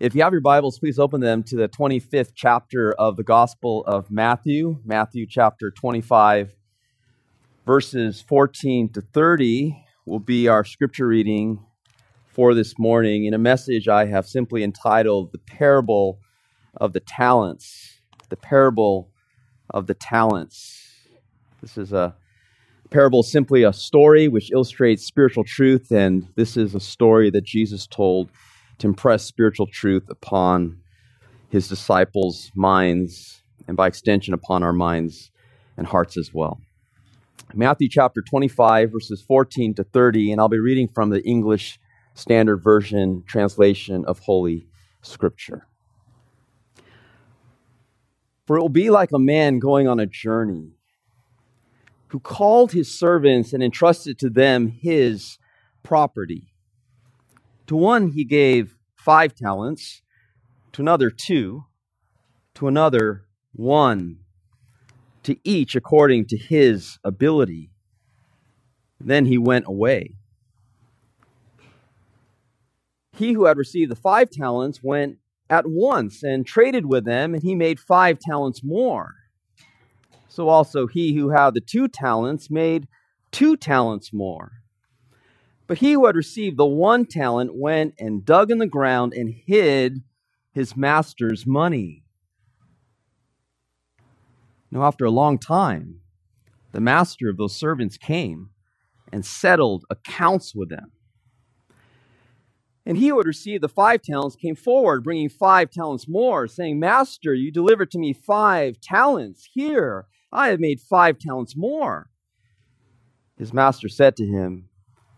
If you have your Bibles, please open them to the 25th chapter of the Gospel of Matthew, Matthew chapter 25, verses 14 to 30 will be our scripture reading for this morning in a message I have simply entitled The Parable of the Talents. The Parable of the Talents. This is a parable, simply a story which illustrates spiritual truth, and this is a story that Jesus told to impress spiritual truth upon his disciples' minds, and by extension, upon our minds and hearts as well. Matthew chapter 25, verses 14 to 30, and I'll be reading from the English Standard Version translation of Holy Scripture. For it will be like a man going on a journey who called his servants and entrusted to them his property. To one he gave five talents, to another two, to another one, to each according to his ability. Then he went away. He who had received the five talents went at once and traded with them, and he made five talents more. So also he who had the two talents made two talents more. But he who had received the one talent went and dug in the ground and hid his master's money. Now, after a long time, the master of those servants came and settled accounts with them. And he who had received the five talents came forward, bringing five talents more, saying, Master, you delivered to me five talents. Here, I have made five talents more. His master said to him,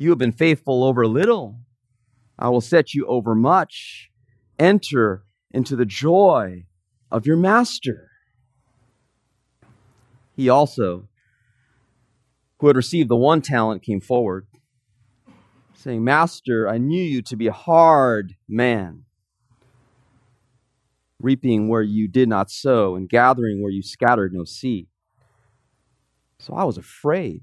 You have been faithful over little. I will set you over much. Enter into the joy of your master. He also, who had received the one talent, came forward, saying, Master, I knew you to be a hard man, reaping where you did not sow, and gathering where you scattered no seed. So I was afraid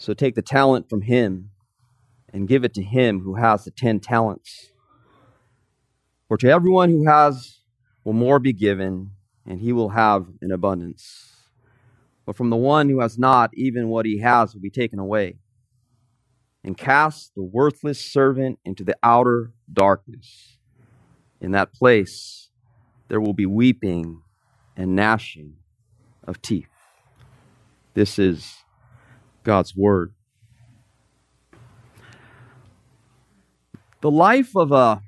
So take the talent from him and give it to him who has the ten talents. For to everyone who has will more be given, and he will have an abundance. But from the one who has not, even what he has will be taken away. And cast the worthless servant into the outer darkness. In that place there will be weeping and gnashing of teeth. This is God's Word. The life of a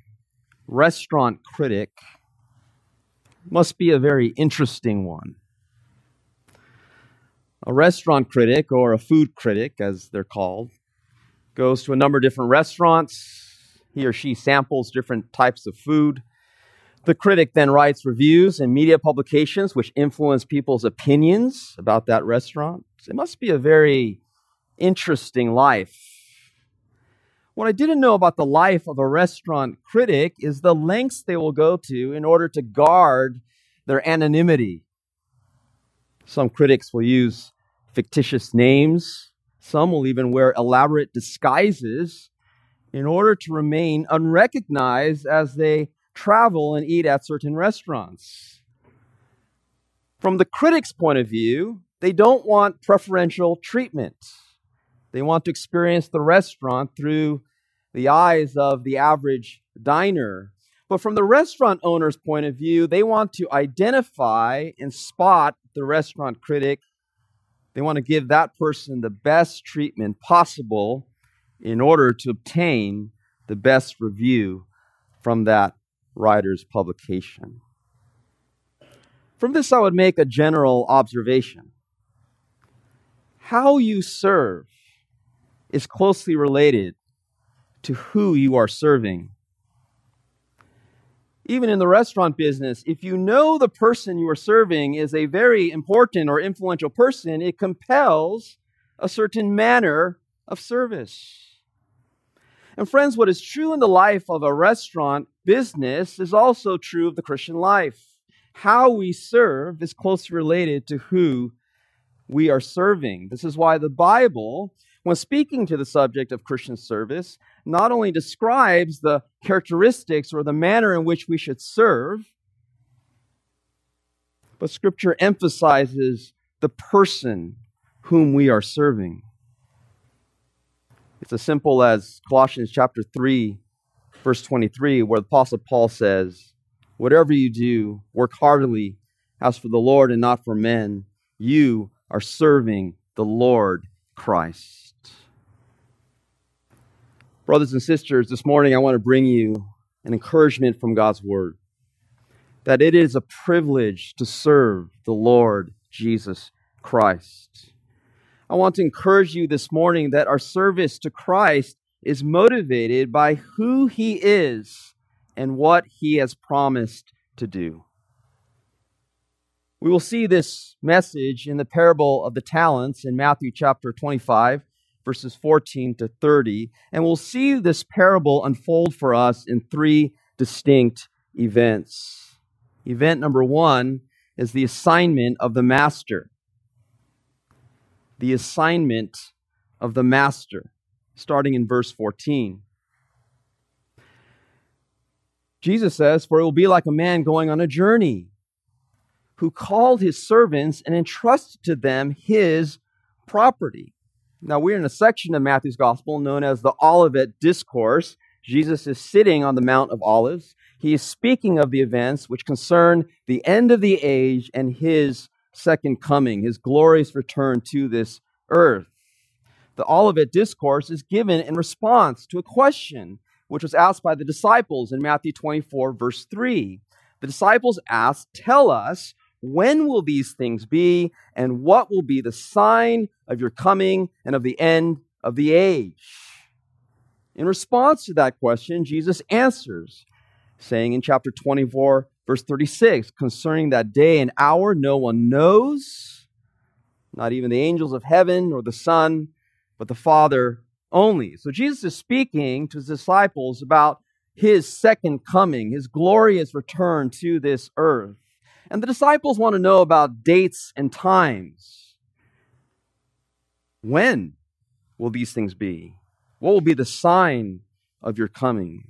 restaurant critic must be a very interesting one. A restaurant critic, or a food critic as they're called, goes to a number of different restaurants. He or she samples different types of food. The critic then writes reviews and media publications which influence people's opinions about that restaurant. It must be a very interesting life. What I didn't know about the life of a restaurant critic is the lengths they will go to in order to guard their anonymity. Some critics will use fictitious names, some will even wear elaborate disguises in order to remain unrecognized as they travel and eat at certain restaurants. From the critic's point of view, they don't want preferential treatment. They want to experience the restaurant through the eyes of the average diner. But from the restaurant owner's point of view, they want to identify and spot the restaurant critic. They want to give that person the best treatment possible in order to obtain the best review from that writer's publication. From this, I would make a general observation. How you serve is closely related to who you are serving even in the restaurant business, if you know the person you are serving is a very important or influential person, it compels a certain manner of service. And friends, what is true in the life of a restaurant business is also true of the Christian life. How we serve is closely related to who we are serving. This is why the Bible, when speaking to the subject of Christian service, not only describes the characteristics or the manner in which we should serve, but Scripture emphasizes the person whom we are serving. It's as simple as Colossians chapter 3, verse 23, where the Apostle Paul says, Whatever you do, work heartily as for the Lord and not for men. You are serving the Lord Christ. Brothers and sisters, this morning I want to bring you an encouragement from God's Word that it is a privilege to serve the Lord Jesus Christ. I want to encourage you this morning that our service to Christ is motivated by who He is and what He has promised to do. We will see this message in the parable of the talents in Matthew chapter 25 verses 14 to 30. And we'll see this parable unfold for us in three distinct events. Event number one is the assignment of the master. The assignment of the master, starting in verse 14. Jesus says, For it will be like a man going on a journey who called his servants and entrusted to them his property. Now, we're in a section of Matthew's gospel known as the Olivet Discourse. Jesus is sitting on the Mount of Olives. He is speaking of the events which concern the end of the age and his second coming, his glorious return to this earth. The Olivet Discourse is given in response to a question which was asked by the disciples in Matthew 24, verse 3. The disciples asked, Tell us, when will these things be? And what will be the sign of your coming and of the end of the age? In response to that question, Jesus answers, saying in chapter 24, verse 36, concerning that day and hour, no one knows, not even the angels of heaven or the Son, but the Father only. So Jesus is speaking to his disciples about his second coming, his glorious return to this earth. And the disciples want to know about dates and times. When will these things be? What will be the sign of your coming?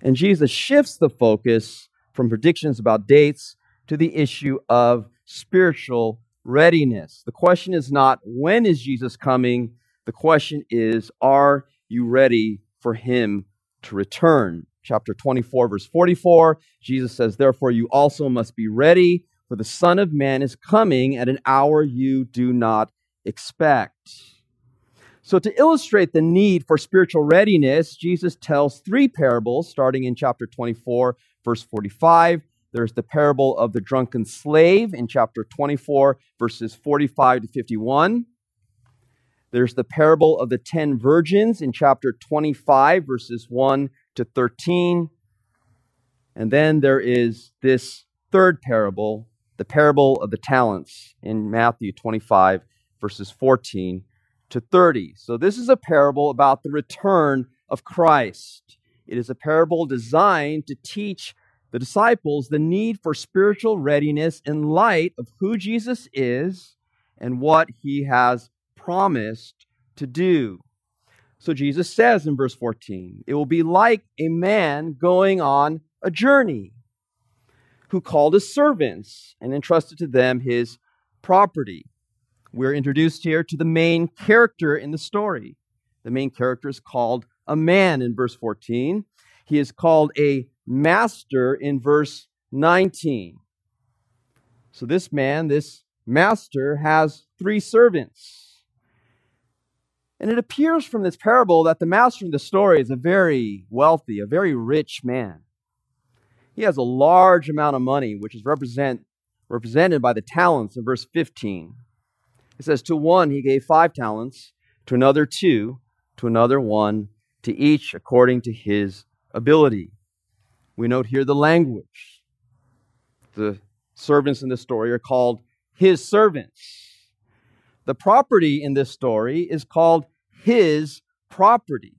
And Jesus shifts the focus from predictions about dates to the issue of spiritual readiness. The question is not when is Jesus coming? The question is, are you ready for him to return? Chapter 24, verse 44, Jesus says, Therefore, you also must be ready, for the Son of Man is coming at an hour you do not expect. So, to illustrate the need for spiritual readiness, Jesus tells three parables starting in chapter 24, verse 45. There's the parable of the drunken slave in chapter 24, verses 45 to 51. There's the parable of the ten virgins in chapter 25, verses 1 to 13. And then there is this third parable, the parable of the talents in Matthew 25, verses 14 to 30. So, this is a parable about the return of Christ. It is a parable designed to teach the disciples the need for spiritual readiness in light of who Jesus is and what he has promised to do. So Jesus says in verse 14, it will be like a man going on a journey who called his servants and entrusted to them his property. We're introduced here to the main character in the story. The main character is called a man in verse 14. He is called a master in verse 19. So this man, this master, has three servants. And it appears from this parable that the master in the story is a very wealthy, a very rich man. He has a large amount of money, which is represent, represented by the talents in verse 15. It says, To one he gave five talents, to another two, to another one, to each according to his ability. We note here the language. The servants in this story are called his servants. The property in this story is called his property.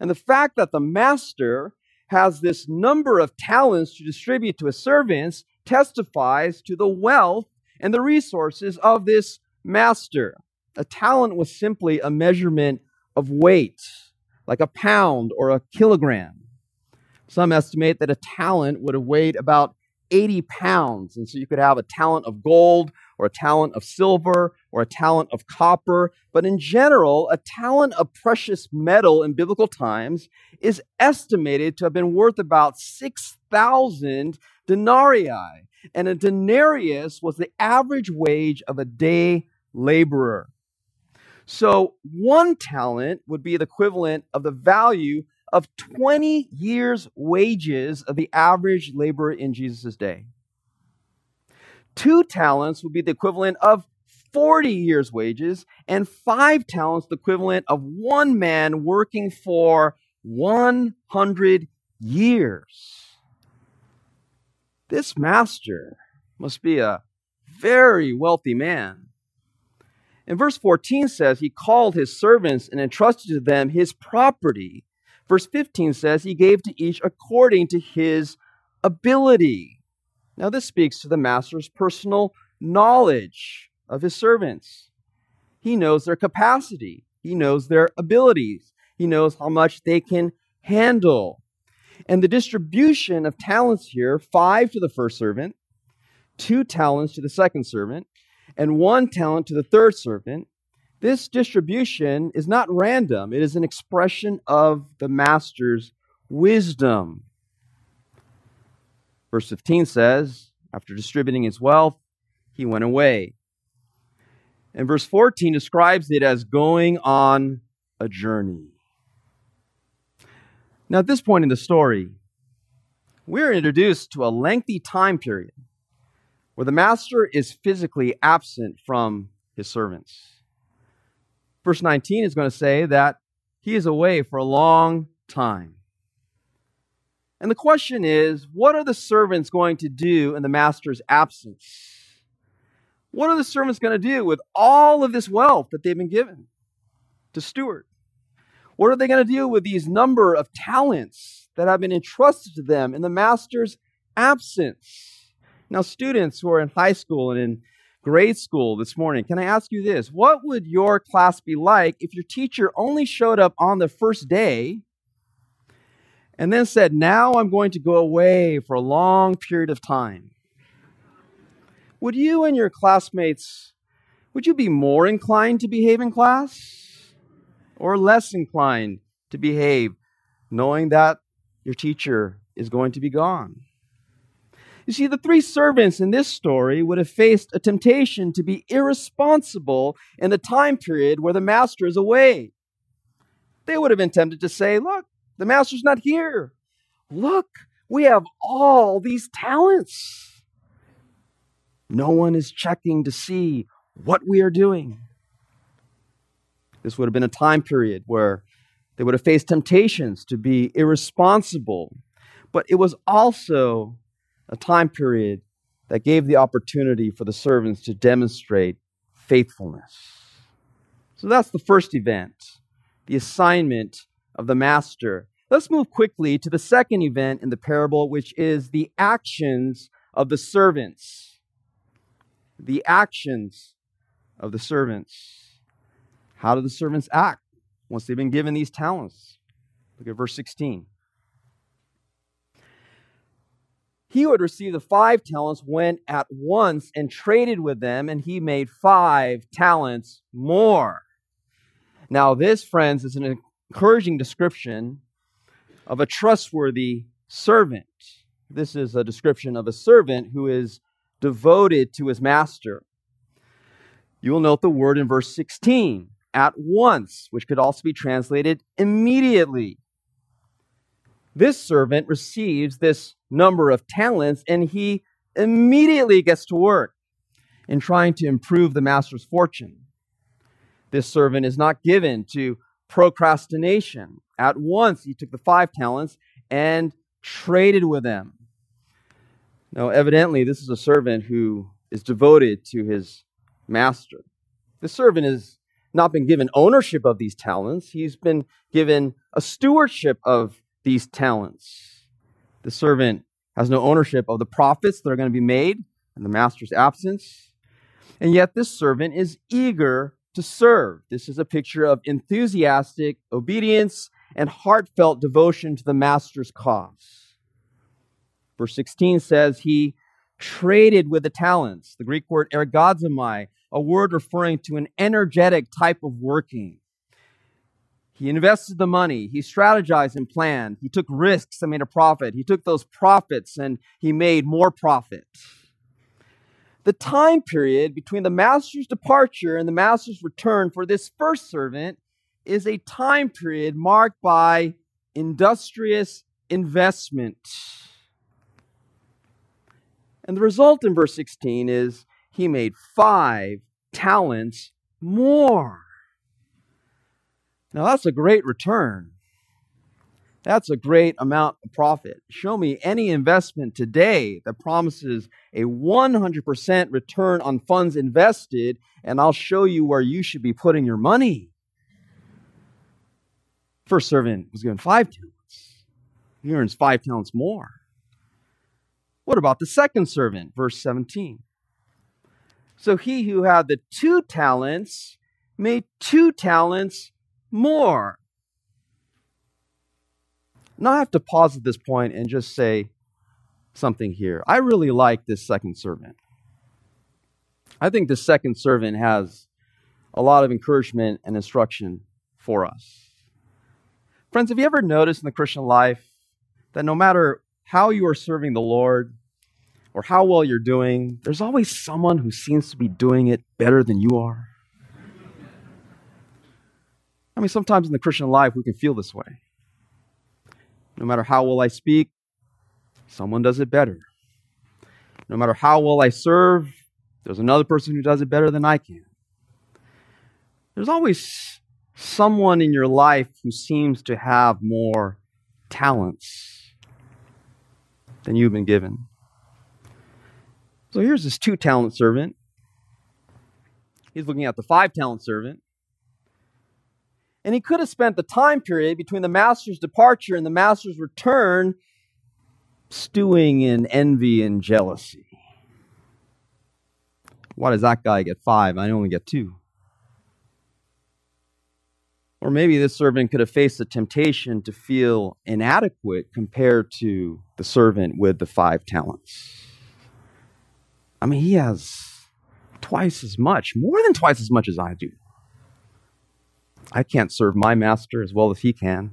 And the fact that the master has this number of talents to distribute to his servants testifies to the wealth and the resources of this master. A talent was simply a measurement of weight, like a pound or a kilogram. Some estimate that a talent would have weighed about 80 pounds. And so you could have a talent of gold or a talent of silver or a talent of copper. But in general, a talent of precious metal in biblical times is estimated to have been worth about 6,000 denarii. And a denarius was the average wage of a day laborer. So one talent would be the equivalent of the value of 20 years' wages of the average laborer in Jesus' day. Two talents would be the equivalent of 40 years' wages, and five talents the equivalent of one man working for 100 years. This master must be a very wealthy man. And verse 14 says he called his servants and entrusted to them his property Verse 15 says, He gave to each according to his ability. Now, this speaks to the master's personal knowledge of his servants. He knows their capacity, he knows their abilities, he knows how much they can handle. And the distribution of talents here five to the first servant, two talents to the second servant, and one talent to the third servant this distribution is not random, it is an expression of the master's wisdom. Verse 15 says, after distributing his wealth, he went away. And verse 14 describes it as going on a journey. Now, at this point in the story, we're introduced to a lengthy time period where the master is physically absent from his servants. Verse 19 is going to say that he is away for a long time. And the question is what are the servants going to do in the master's absence? What are the servants going to do with all of this wealth that they've been given to steward? What are they going to do with these number of talents that have been entrusted to them in the master's absence? Now, students who are in high school and in grade school this morning, can I ask you this? What would your class be like if your teacher only showed up on the first day and then said, Now I'm going to go away for a long period of time? Would you and your classmates, would you be more inclined to behave in class or less inclined to behave knowing that your teacher is going to be gone? You see, the three servants in this story would have faced a temptation to be irresponsible in the time period where the master is away. They would have been tempted to say, Look, the master's not here. Look, we have all these talents. No one is checking to see what we are doing. This would have been a time period where they would have faced temptations to be irresponsible. But it was also a time period that gave the opportunity for the servants to demonstrate faithfulness. So that's the first event, the assignment of the master. Let's move quickly to the second event in the parable, which is the actions of the servants. The actions of the servants. How do the servants act once they've been given these talents? Look at verse 16 he would receive the five talents went at once and traded with them, and he made five talents more. Now, this, friends, is an encouraging description of a trustworthy servant. This is a description of a servant who is devoted to his master. You will note the word in verse 16, at once, which could also be translated immediately. This servant receives this number of talents and he immediately gets to work in trying to improve the master's fortune. This servant is not given to procrastination. At once, he took the five talents and traded with them. Now, evidently, this is a servant who is devoted to his master. The servant has not been given ownership of these talents, he's been given a stewardship of these talents. The servant has no ownership of the profits that are going to be made in the master's absence. And yet, this servant is eager to serve. This is a picture of enthusiastic obedience and heartfelt devotion to the master's cause. Verse 16 says he traded with the talents. The Greek word ergazomai, a word referring to an energetic type of working. He invested the money. He strategized and planned. He took risks and made a profit. He took those profits and he made more profit. The time period between the master's departure and the master's return for this first servant is a time period marked by industrious investment. And the result in verse 16 is he made five talents more. Now, that's a great return. That's a great amount of profit. Show me any investment today that promises a 100% return on funds invested, and I'll show you where you should be putting your money. First servant was given five talents. He earns five talents more. What about the second servant? Verse 17. So he who had the two talents made two talents more. Now I have to pause at this point and just say something here. I really like this second servant. I think this second servant has a lot of encouragement and instruction for us. Friends, have you ever noticed in the Christian life that no matter how you are serving the Lord or how well you're doing, there's always someone who seems to be doing it better than you are? I mean, sometimes in the Christian life, we can feel this way. No matter how well I speak, someone does it better. No matter how well I serve, there's another person who does it better than I can. There's always someone in your life who seems to have more talents than you've been given. So here's this two talent servant. He's looking at the five talent servant. And he could have spent the time period between the master's departure and the master's return stewing in envy and jealousy. Why does that guy get five? I only get two. Or maybe this servant could have faced the temptation to feel inadequate compared to the servant with the five talents. I mean, he has twice as much, more than twice as much as I do. I can't serve my master as well as he can.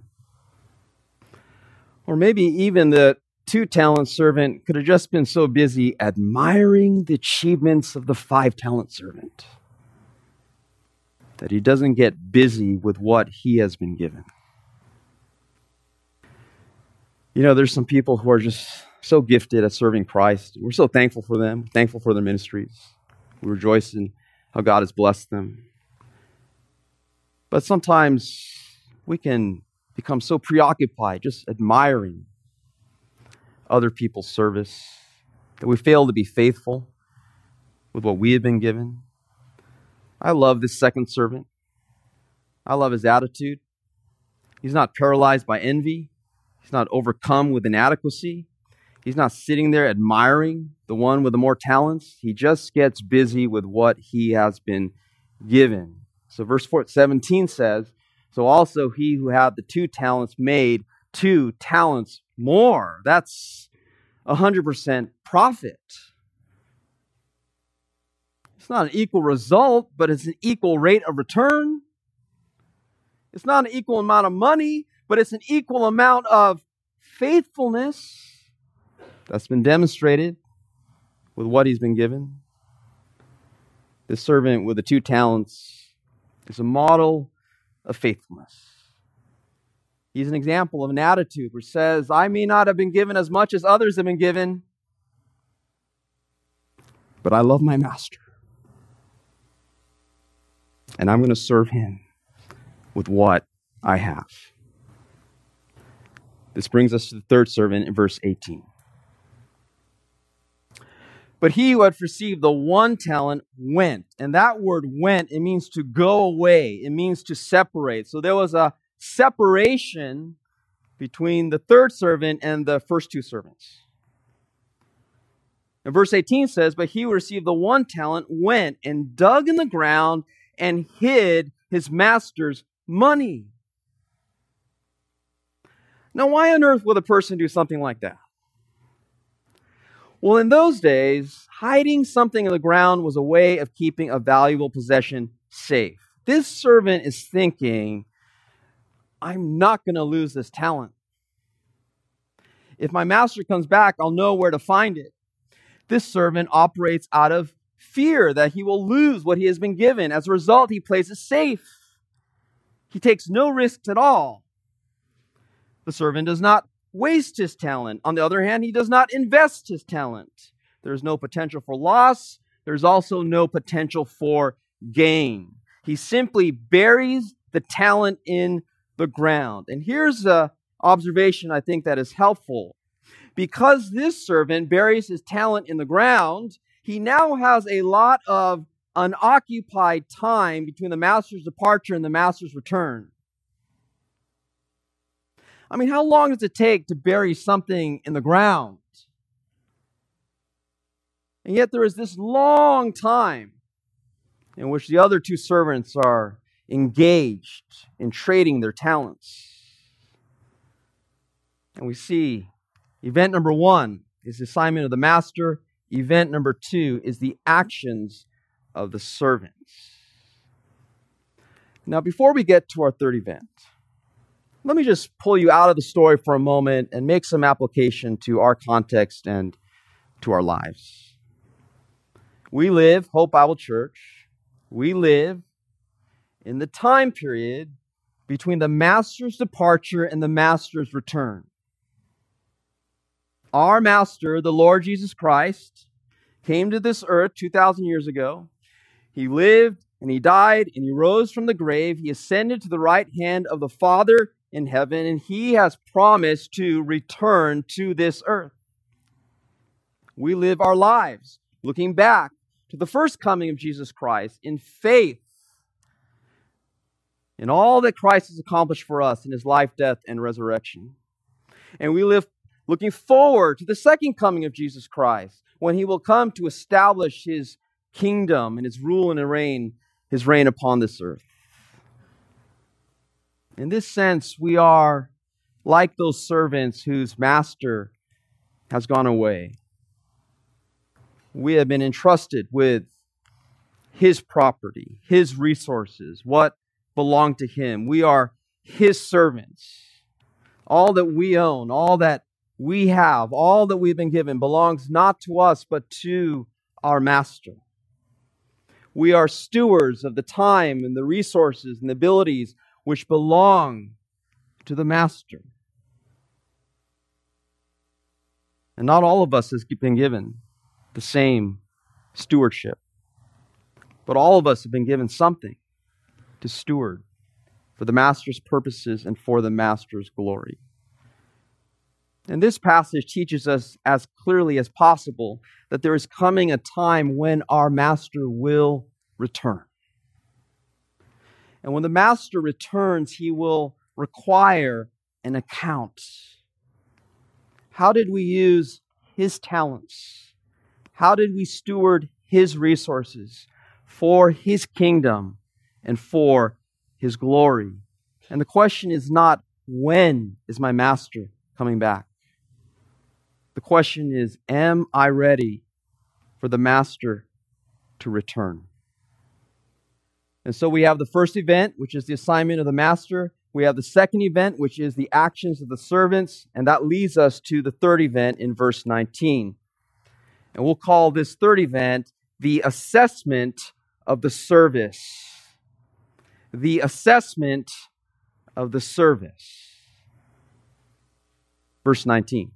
Or maybe even the two talent servant could have just been so busy admiring the achievements of the five talent servant that he doesn't get busy with what he has been given. You know, there's some people who are just so gifted at serving Christ. We're so thankful for them, thankful for their ministries. We rejoice in how God has blessed them. But sometimes we can become so preoccupied just admiring other people's service that we fail to be faithful with what we have been given. I love this second servant. I love his attitude. He's not paralyzed by envy, he's not overcome with inadequacy. He's not sitting there admiring the one with the more talents. He just gets busy with what he has been given. So, verse 17 says, So also he who had the two talents made two talents more. That's a 100% profit. It's not an equal result, but it's an equal rate of return. It's not an equal amount of money, but it's an equal amount of faithfulness that's been demonstrated with what he's been given. This servant with the two talents is a model of faithfulness. He's an example of an attitude which says, I may not have been given as much as others have been given, but I love my master. And I'm going to serve him with what I have. This brings us to the third servant in verse 18. But he who had received the one talent went. And that word went, it means to go away, it means to separate. So there was a separation between the third servant and the first two servants. And verse 18 says, But he who received the one talent went and dug in the ground and hid his master's money. Now, why on earth would a person do something like that? Well, in those days, hiding something in the ground was a way of keeping a valuable possession safe. This servant is thinking, I'm not going to lose this talent. If my master comes back, I'll know where to find it. This servant operates out of fear that he will lose what he has been given. As a result, he plays it safe. He takes no risks at all. The servant does not waste his talent. On the other hand, he does not invest his talent. There's no potential for loss. There's also no potential for gain. He simply buries the talent in the ground. And here's an observation I think that is helpful. Because this servant buries his talent in the ground, he now has a lot of unoccupied time between the master's departure and the master's return. I mean, how long does it take to bury something in the ground? And yet there is this long time in which the other two servants are engaged in trading their talents. And we see event number one is the assignment of the master, event number two is the actions of the servants. Now, before we get to our third event, let me just pull you out of the story for a moment and make some application to our context and to our lives. We live, Hope Bible Church, we live in the time period between the master's departure and the master's return. Our master, the Lord Jesus Christ, came to this earth 2,000 years ago. He lived and he died and he rose from the grave. He ascended to the right hand of the Father in heaven, and he has promised to return to this earth. We live our lives looking back to the first coming of Jesus Christ in faith in all that Christ has accomplished for us in his life, death, and resurrection. And we live looking forward to the second coming of Jesus Christ when he will come to establish his kingdom and his rule and reign, his reign upon this earth. In this sense, we are like those servants whose master has gone away. We have been entrusted with his property, his resources, what belong to him. We are his servants. All that we own, all that we have, all that we've been given belongs not to us, but to our master. We are stewards of the time and the resources and the abilities which belong to the Master. And not all of us has been given the same stewardship, but all of us have been given something to steward for the Master's purposes and for the Master's glory. And this passage teaches us as clearly as possible that there is coming a time when our Master will return. And when the master returns, he will require an account. How did we use his talents? How did we steward his resources for his kingdom and for his glory? And the question is not, when is my master coming back? The question is, am I ready for the master to return? And so we have the first event, which is the assignment of the master. We have the second event, which is the actions of the servants, and that leads us to the third event in verse 19. And we'll call this third event the assessment of the service. The assessment of the service. Verse 19.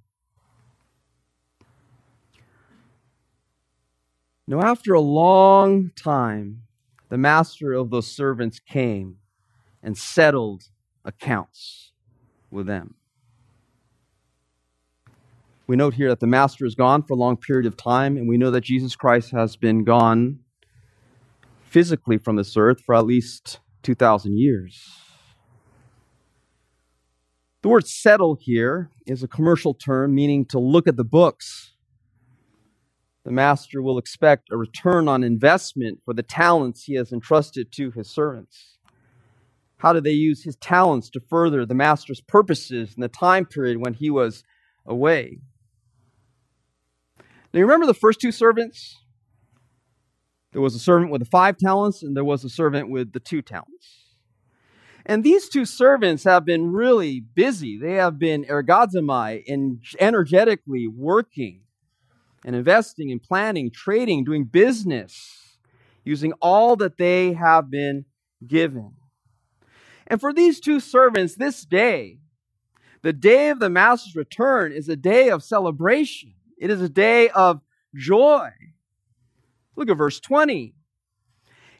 Now, after a long time, the master of those servants came and settled accounts with them. We note here that the master is gone for a long period of time, and we know that Jesus Christ has been gone physically from this earth for at least 2,000 years. The word settle here is a commercial term meaning to look at the books. The master will expect a return on investment for the talents he has entrusted to his servants. How did they use his talents to further the master's purposes in the time period when he was away? Now, you remember the first two servants? There was a servant with the five talents, and there was a servant with the two talents. And these two servants have been really busy. They have been ergazomai and energetically working and investing and planning, trading, doing business, using all that they have been given. And for these two servants, this day, the day of the master's return, is a day of celebration. It is a day of joy. Look at verse 20.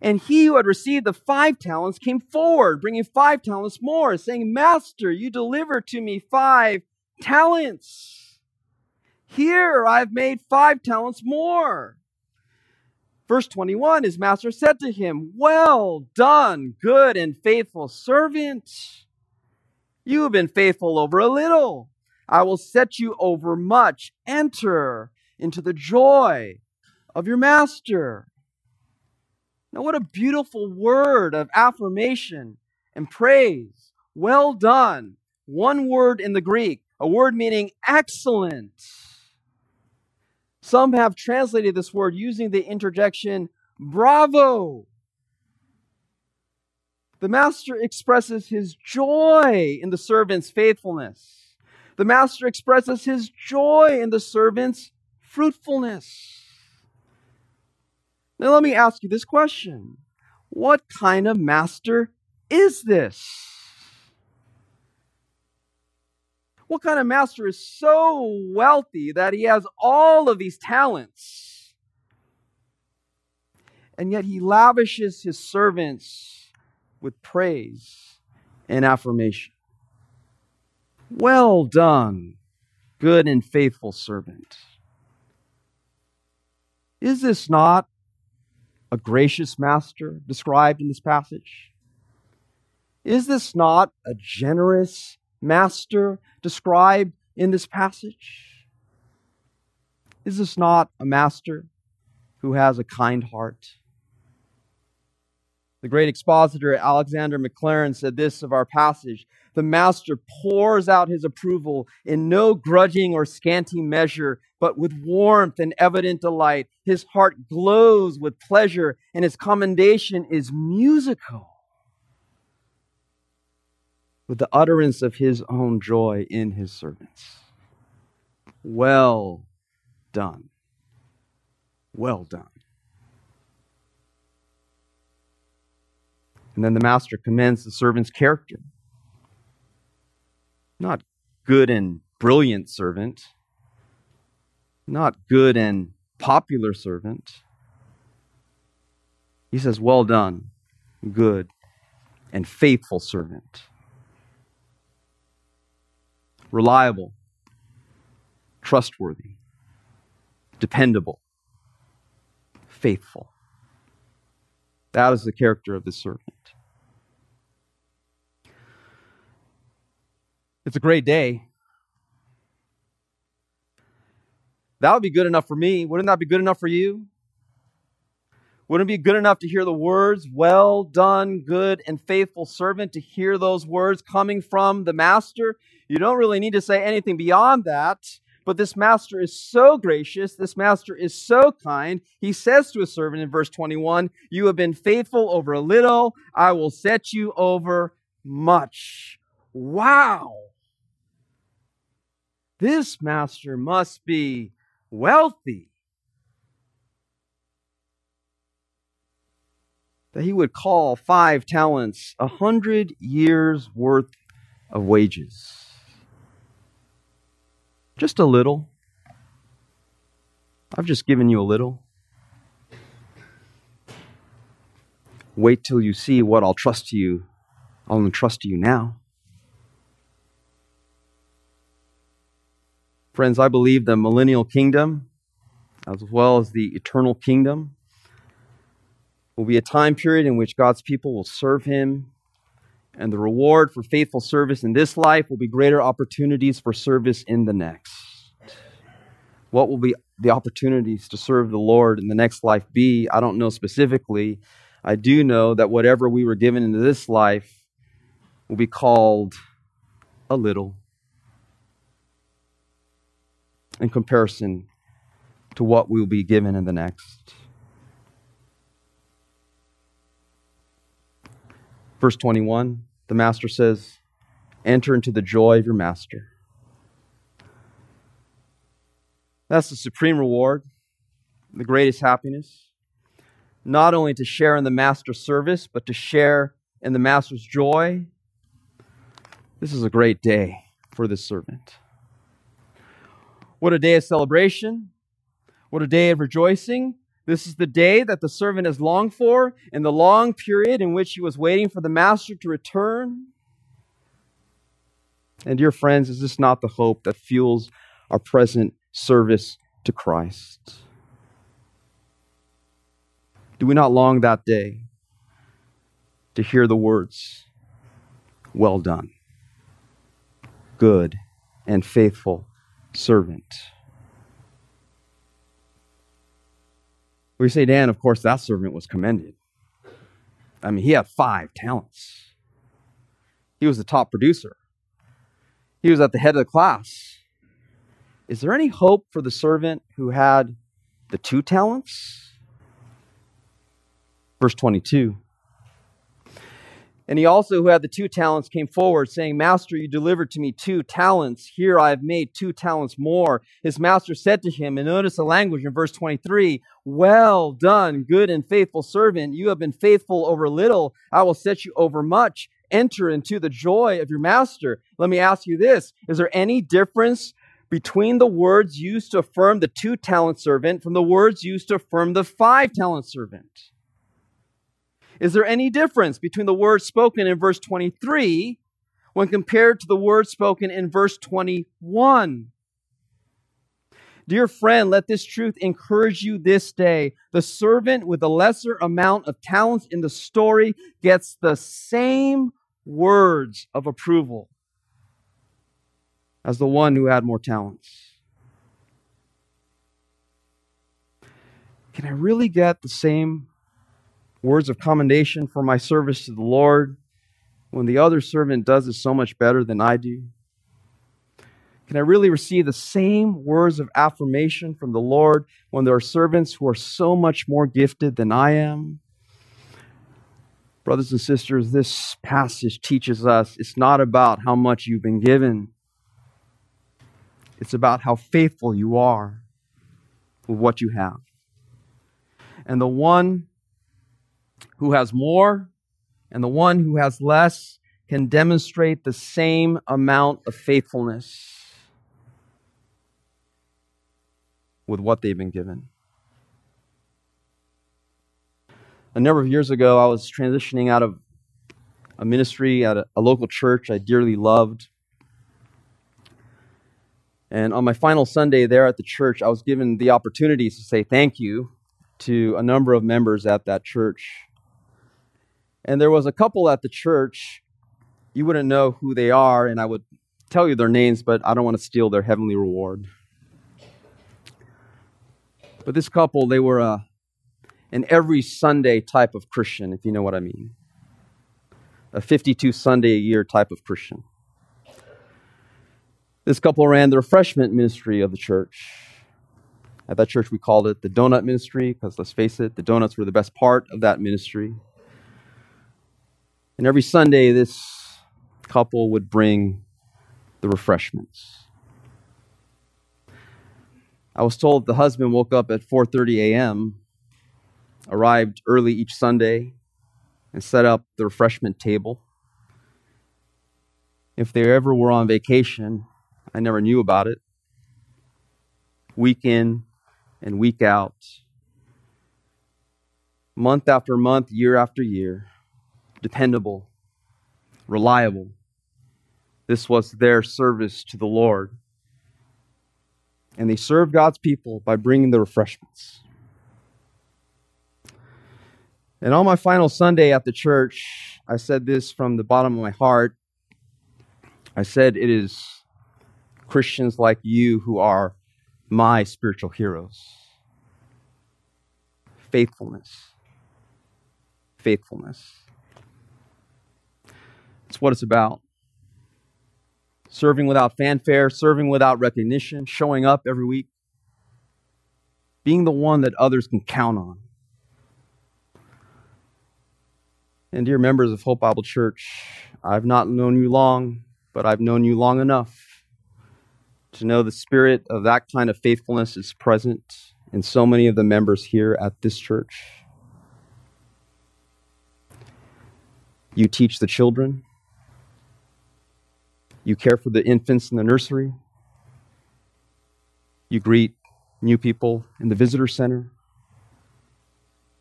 And he who had received the five talents came forward, bringing five talents more, saying, Master, you delivered to me five talents. Here I've made five talents more. Verse 21 His master said to him, Well done, good and faithful servant. You have been faithful over a little. I will set you over much. Enter into the joy of your master. Now, what a beautiful word of affirmation and praise. Well done. One word in the Greek, a word meaning excellent. Some have translated this word using the interjection, bravo. The master expresses his joy in the servant's faithfulness. The master expresses his joy in the servant's fruitfulness. Now, let me ask you this question What kind of master is this? What kind of master is so wealthy that he has all of these talents? And yet he lavishes his servants with praise and affirmation. Well done, good and faithful servant. Is this not a gracious master described in this passage? Is this not a generous master described in this passage? Is this not a master who has a kind heart? The great expositor Alexander Maclaren said this of our passage The master pours out his approval in no grudging or scanty measure, but with warmth and evident delight. His heart glows with pleasure, and his commendation is musical with the utterance of his own joy in his servants. Well done. Well done. And then the master commends the servant's character. Not good and brilliant servant, not good and popular servant. He says, Well done, good and faithful servant reliable, trustworthy, dependable, faithful. That is the character of the servant. It's a great day. That would be good enough for me. Wouldn't that be good enough for you? Wouldn't it be good enough to hear the words, well done, good and faithful servant, to hear those words coming from the master? You don't really need to say anything beyond that. But this master is so gracious. This master is so kind. He says to a servant in verse 21 You have been faithful over a little. I will set you over much. Wow. This master must be wealthy. That he would call five talents a hundred years worth of wages. Just a little. I've just given you a little. Wait till you see what I'll trust you. I'll entrust to you now. Friends, I believe the millennial kingdom, as well as the eternal kingdom, will be a time period in which God's people will serve Him, and the reward for faithful service in this life will be greater opportunities for service in the next. What will be the opportunities to serve the Lord in the next life be? I don't know specifically. I do know that whatever we were given into this life will be called a little in comparison to what we will be given in the next. Verse 21, the master says, Enter into the joy of your master. That's the supreme reward, the greatest happiness. Not only to share in the master's service, but to share in the master's joy. This is a great day for this servant. What a day of celebration. What a day of rejoicing. This is the day that the servant has longed for in the long period in which he was waiting for the master to return. And, dear friends, is this not the hope that fuels our present service to Christ? Do we not long that day to hear the words, Well done, good and faithful servant? We say, Dan, of course, that servant was commended. I mean, he had five talents. He was the top producer. He was at the head of the class. Is there any hope for the servant who had the two talents? Verse 22. And he also, who had the two talents, came forward, saying, Master, you delivered to me two talents. Here I have made two talents more. His master said to him, and notice the language in verse 23 Well done, good and faithful servant. You have been faithful over little. I will set you over much. Enter into the joy of your master. Let me ask you this Is there any difference between the words used to affirm the two talent servant from the words used to affirm the five talent servant? Is there any difference between the words spoken in verse 23 when compared to the words spoken in verse 21? Dear friend, let this truth encourage you this day. The servant with the lesser amount of talents in the story gets the same words of approval as the one who had more talents. Can I really get the same words of commendation for my service to the Lord when the other servant does it so much better than I do? Can I really receive the same words of affirmation from the Lord when there are servants who are so much more gifted than I am? Brothers and sisters, this passage teaches us it's not about how much you've been given, it's about how faithful you are with what you have. And the one who has more and the one who has less can demonstrate the same amount of faithfulness with what they've been given. A number of years ago, I was transitioning out of a ministry at a, a local church I dearly loved. And on my final Sunday there at the church, I was given the opportunity to say thank you to a number of members at that church. And there was a couple at the church. You wouldn't know who they are, and I would tell you their names, but I don't want to steal their heavenly reward. But this couple, they were a, an every Sunday type of Christian, if you know what I mean. A 52 Sunday a year type of Christian. This couple ran the refreshment ministry of the church. At that church, we called it the donut ministry because let's face it, the donuts were the best part of that ministry. And every Sunday, this couple would bring the refreshments. I was told the husband woke up at 4:30 a.m., arrived early each Sunday, and set up the refreshment table. If they ever were on vacation, I never knew about it. Week in and week out, month after month, year after year, dependable, reliable. This was their service to the Lord. And they served God's people by bringing the refreshments. And on my final Sunday at the church, I said this from the bottom of my heart. I said, It is Christians like you who are my spiritual heroes. Faithfulness. Faithfulness. It's what it's about. Serving without fanfare, serving without recognition, showing up every week, being the one that others can count on. And dear members of Hope Bible Church, I've not known you long, but I've known you long enough to know the spirit of that kind of faithfulness is present in so many of the members here at this church. You teach the children. You care for the infants in the nursery. You greet new people in the visitor center.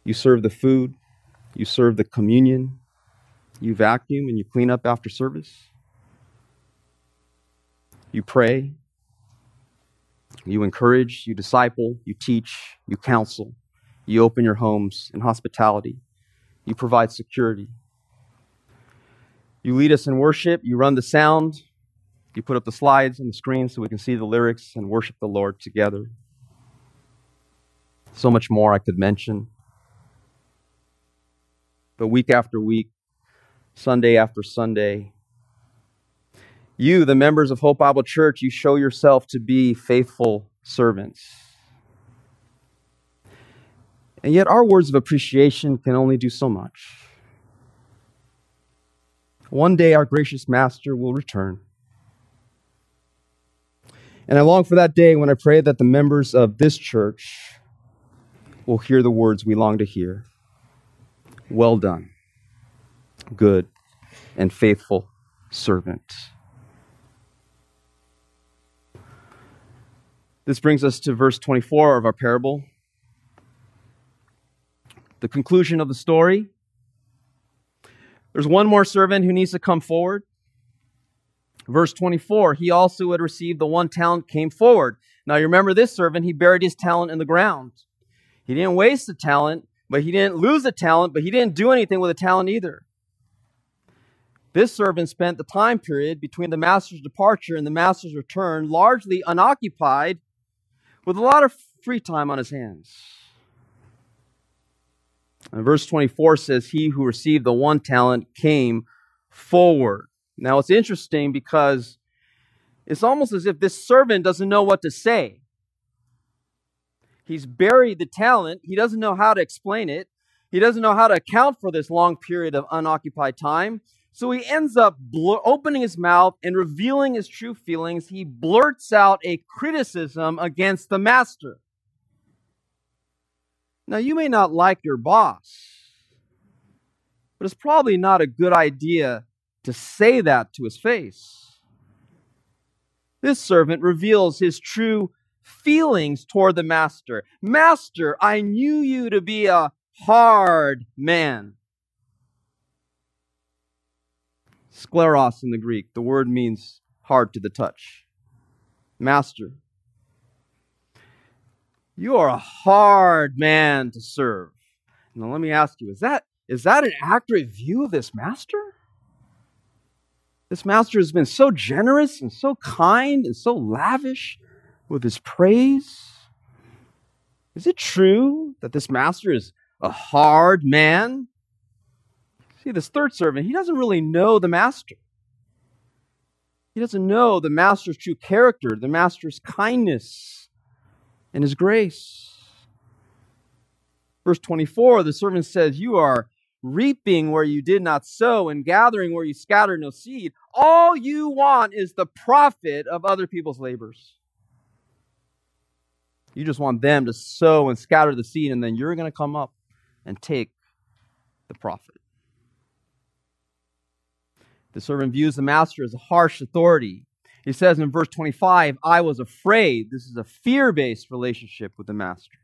You serve the food. You serve the communion. You vacuum and you clean up after service. You pray. You encourage, you disciple, you teach, you counsel. You open your homes in hospitality. You provide security. You lead us in worship. You run the sound. You put up the slides on the screen so we can see the lyrics and worship the Lord together. So much more I could mention. But week after week, Sunday after Sunday, you, the members of Hope Bible Church, you show yourself to be faithful servants. And yet, our words of appreciation can only do so much. One day, our gracious Master will return. And I long for that day when I pray that the members of this church will hear the words we long to hear Well done, good and faithful servant. This brings us to verse 24 of our parable. The conclusion of the story. There's one more servant who needs to come forward. Verse 24, he also who had received the one talent came forward. Now you remember this servant, he buried his talent in the ground. He didn't waste the talent, but he didn't lose the talent, but he didn't do anything with the talent either. This servant spent the time period between the master's departure and the master's return largely unoccupied with a lot of free time on his hands. And verse 24 says, He who received the one talent came forward. Now it's interesting because it's almost as if this servant doesn't know what to say. He's buried the talent, he doesn't know how to explain it, he doesn't know how to account for this long period of unoccupied time. So he ends up opening his mouth and revealing his true feelings. He blurts out a criticism against the master. Now, you may not like your boss, but it's probably not a good idea to say that to his face. This servant reveals his true feelings toward the master. Master, I knew you to be a hard man. Skleros in the Greek. The word means hard to the touch. Master, you are a hard man to serve. Now let me ask you, is that is that an accurate view of this master? This master has been so generous and so kind and so lavish with his praise. Is it true that this master is a hard man See, this third servant, he doesn't really know the master. He doesn't know the master's true character, the master's kindness and his grace. Verse 24, the servant says, You are reaping where you did not sow and gathering where you scattered no seed. All you want is the profit of other people's labors. You just want them to sow and scatter the seed, and then you're going to come up and take the profit. The servant views the master as a harsh authority. He says in verse 25, I was afraid. This is a fear based relationship with the master.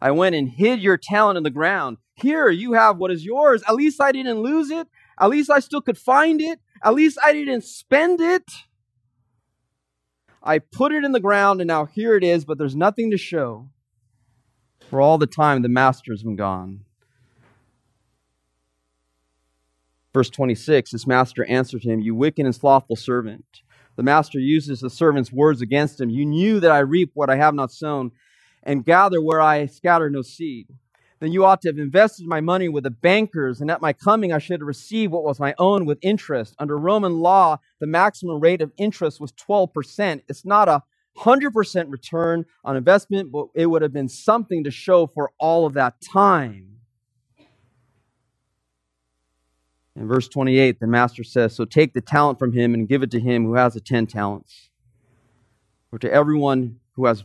I went and hid your talent in the ground. Here, you have what is yours. At least I didn't lose it. At least I still could find it. At least I didn't spend it. I put it in the ground, and now here it is, but there's nothing to show. For all the time, the master's been gone. Verse 26 His master answered him, You wicked and slothful servant. The master uses the servant's words against him. You knew that I reap what I have not sown and gather where I scatter no seed. Then you ought to have invested my money with the bankers, and at my coming I should have received what was my own with interest. Under Roman law, the maximum rate of interest was 12%. It's not a 100% return on investment, but it would have been something to show for all of that time. In verse 28, the master says, So take the talent from him and give it to him who has the ten talents. For to everyone who has,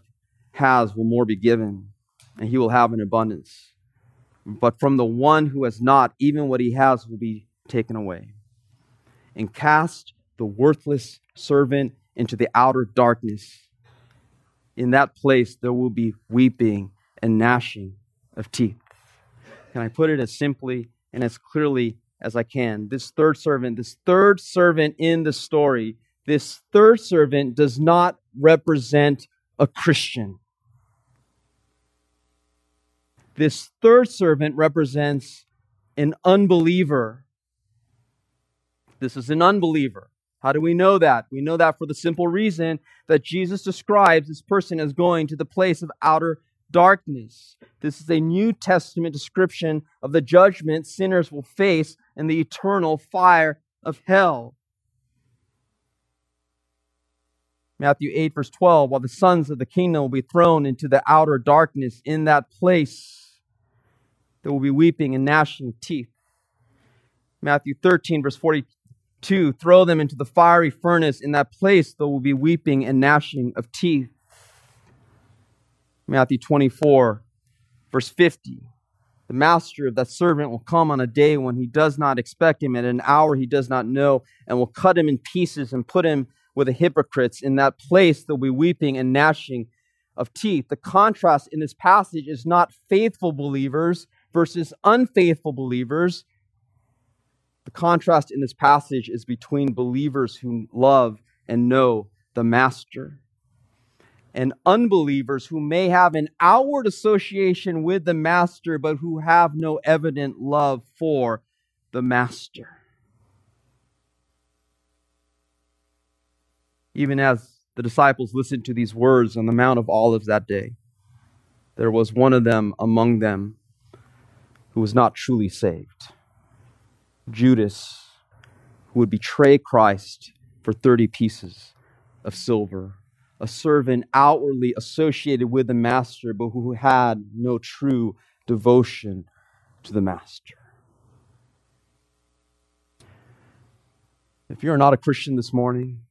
has will more be given, and he will have an abundance. But from the one who has not, even what he has will be taken away. And cast the worthless servant into the outer darkness. In that place there will be weeping and gnashing of teeth. Can I put it as simply and as clearly as I can. This third servant, this third servant in the story, this third servant does not represent a Christian. This third servant represents an unbeliever. This is an unbeliever. How do we know that? We know that for the simple reason that Jesus describes this person as going to the place of outer darkness. This is a New Testament description of the judgment sinners will face in the eternal fire of hell. Matthew 8, verse 12, while the sons of the kingdom will be thrown into the outer darkness, in that place there will be weeping and gnashing of teeth. Matthew 13, verse 42, throw them into the fiery furnace. In that place there will be weeping and gnashing of teeth. Matthew 24, verse 50. The master of that servant will come on a day when he does not expect him, at an hour he does not know, and will cut him in pieces and put him with the hypocrites. In that place there'll be weeping and gnashing of teeth. The contrast in this passage is not faithful believers versus unfaithful believers. The contrast in this passage is between believers who love and know the master and unbelievers who may have an outward association with the master, but who have no evident love for the master. Even as the disciples listened to these words on the Mount of Olives that day, there was one of them among them who was not truly saved Judas, who would betray Christ for 30 pieces of silver a servant outwardly associated with the master, but who had no true devotion to the master. If you're not a Christian this morning,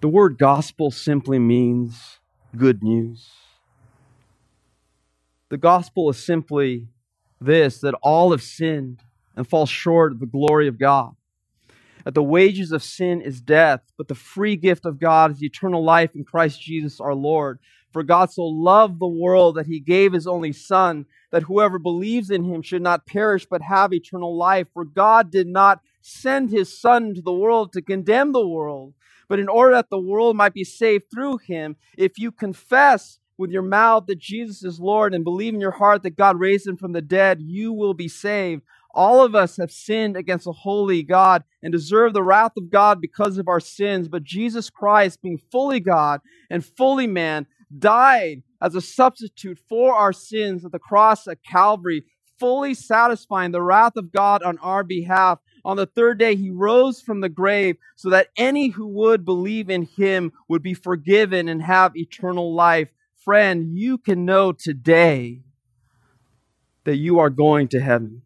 the word gospel simply means good news. The gospel is simply this that all have sinned and fall short of the glory of God that the wages of sin is death, but the free gift of God is eternal life in Christ Jesus our Lord. For God so loved the world that he gave his only Son, that whoever believes in him should not perish but have eternal life. For God did not send his Son into the world to condemn the world, but in order that the world might be saved through him. If you confess with your mouth that Jesus is Lord and believe in your heart that God raised him from the dead, you will be saved. All of us have sinned against a holy God and deserve the wrath of God because of our sins. But Jesus Christ, being fully God and fully man, died as a substitute for our sins at the cross at Calvary, fully satisfying the wrath of God on our behalf. On the third day, he rose from the grave so that any who would believe in him would be forgiven and have eternal life. Friend, you can know today that you are going to heaven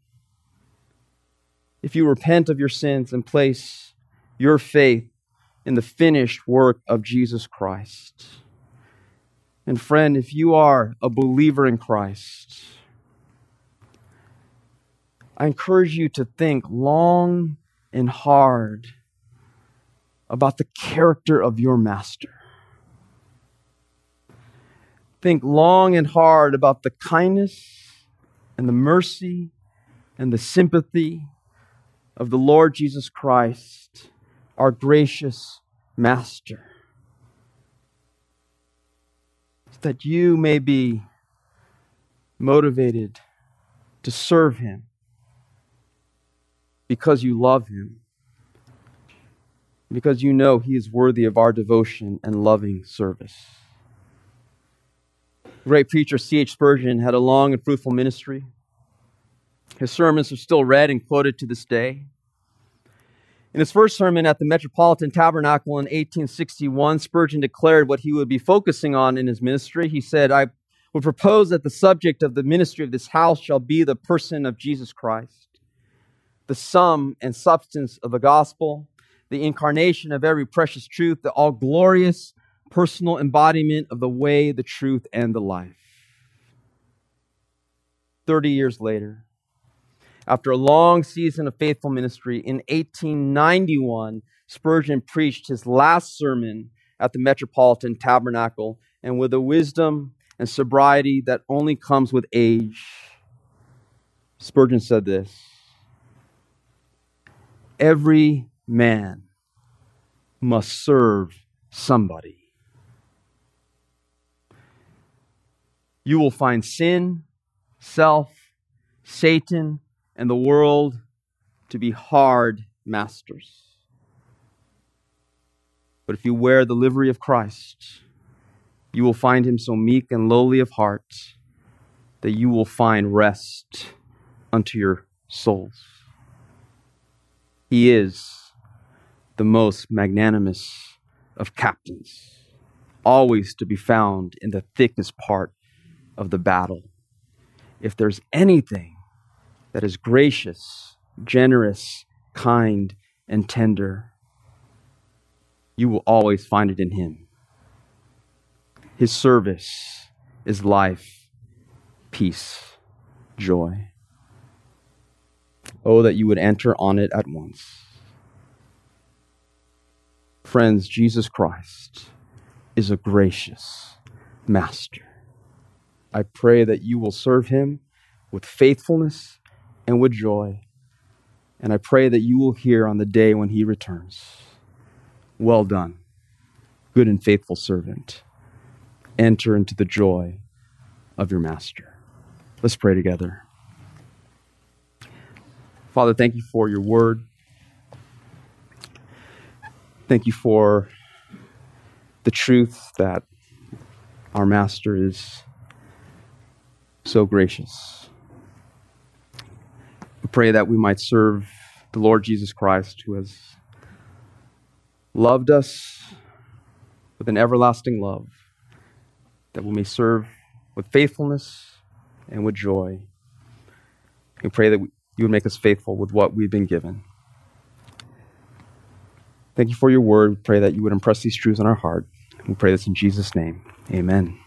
if you repent of your sins and place your faith in the finished work of Jesus Christ. And friend, if you are a believer in Christ, I encourage you to think long and hard about the character of your master. Think long and hard about the kindness and the mercy and the sympathy of the Lord Jesus Christ, our gracious master. That you may be motivated to serve him because you love him, because you know he is worthy of our devotion and loving service. Great preacher C.H. Spurgeon had a long and fruitful ministry. His sermons are still read and quoted to this day. In his first sermon at the Metropolitan Tabernacle in 1861, Spurgeon declared what he would be focusing on in his ministry. He said, I would propose that the subject of the ministry of this house shall be the person of Jesus Christ, the sum and substance of the gospel, the incarnation of every precious truth, the all glorious personal embodiment of the way, the truth, and the life. 30 years later, after a long season of faithful ministry, in 1891, Spurgeon preached his last sermon at the Metropolitan Tabernacle, and with a wisdom and sobriety that only comes with age, Spurgeon said this Every man must serve somebody. You will find sin, self, Satan, and the world to be hard masters. But if you wear the livery of Christ, you will find him so meek and lowly of heart that you will find rest unto your souls. He is the most magnanimous of captains, always to be found in the thickest part of the battle. If there's anything that is gracious, generous, kind, and tender, you will always find it in Him. His service is life, peace, joy. Oh, that you would enter on it at once. Friends, Jesus Christ is a gracious master. I pray that you will serve him with faithfulness and with joy. And I pray that you will hear on the day when he returns. Well done, good and faithful servant. Enter into the joy of your master. Let's pray together. Father, thank you for your word. Thank you for the truth that our master is so gracious. We pray that we might serve the Lord Jesus Christ, who has loved us with an everlasting love, that we may serve with faithfulness and with joy. We pray that you would make us faithful with what we've been given. Thank you for your word. We pray that you would impress these truths on our heart. We pray this in Jesus' name. Amen.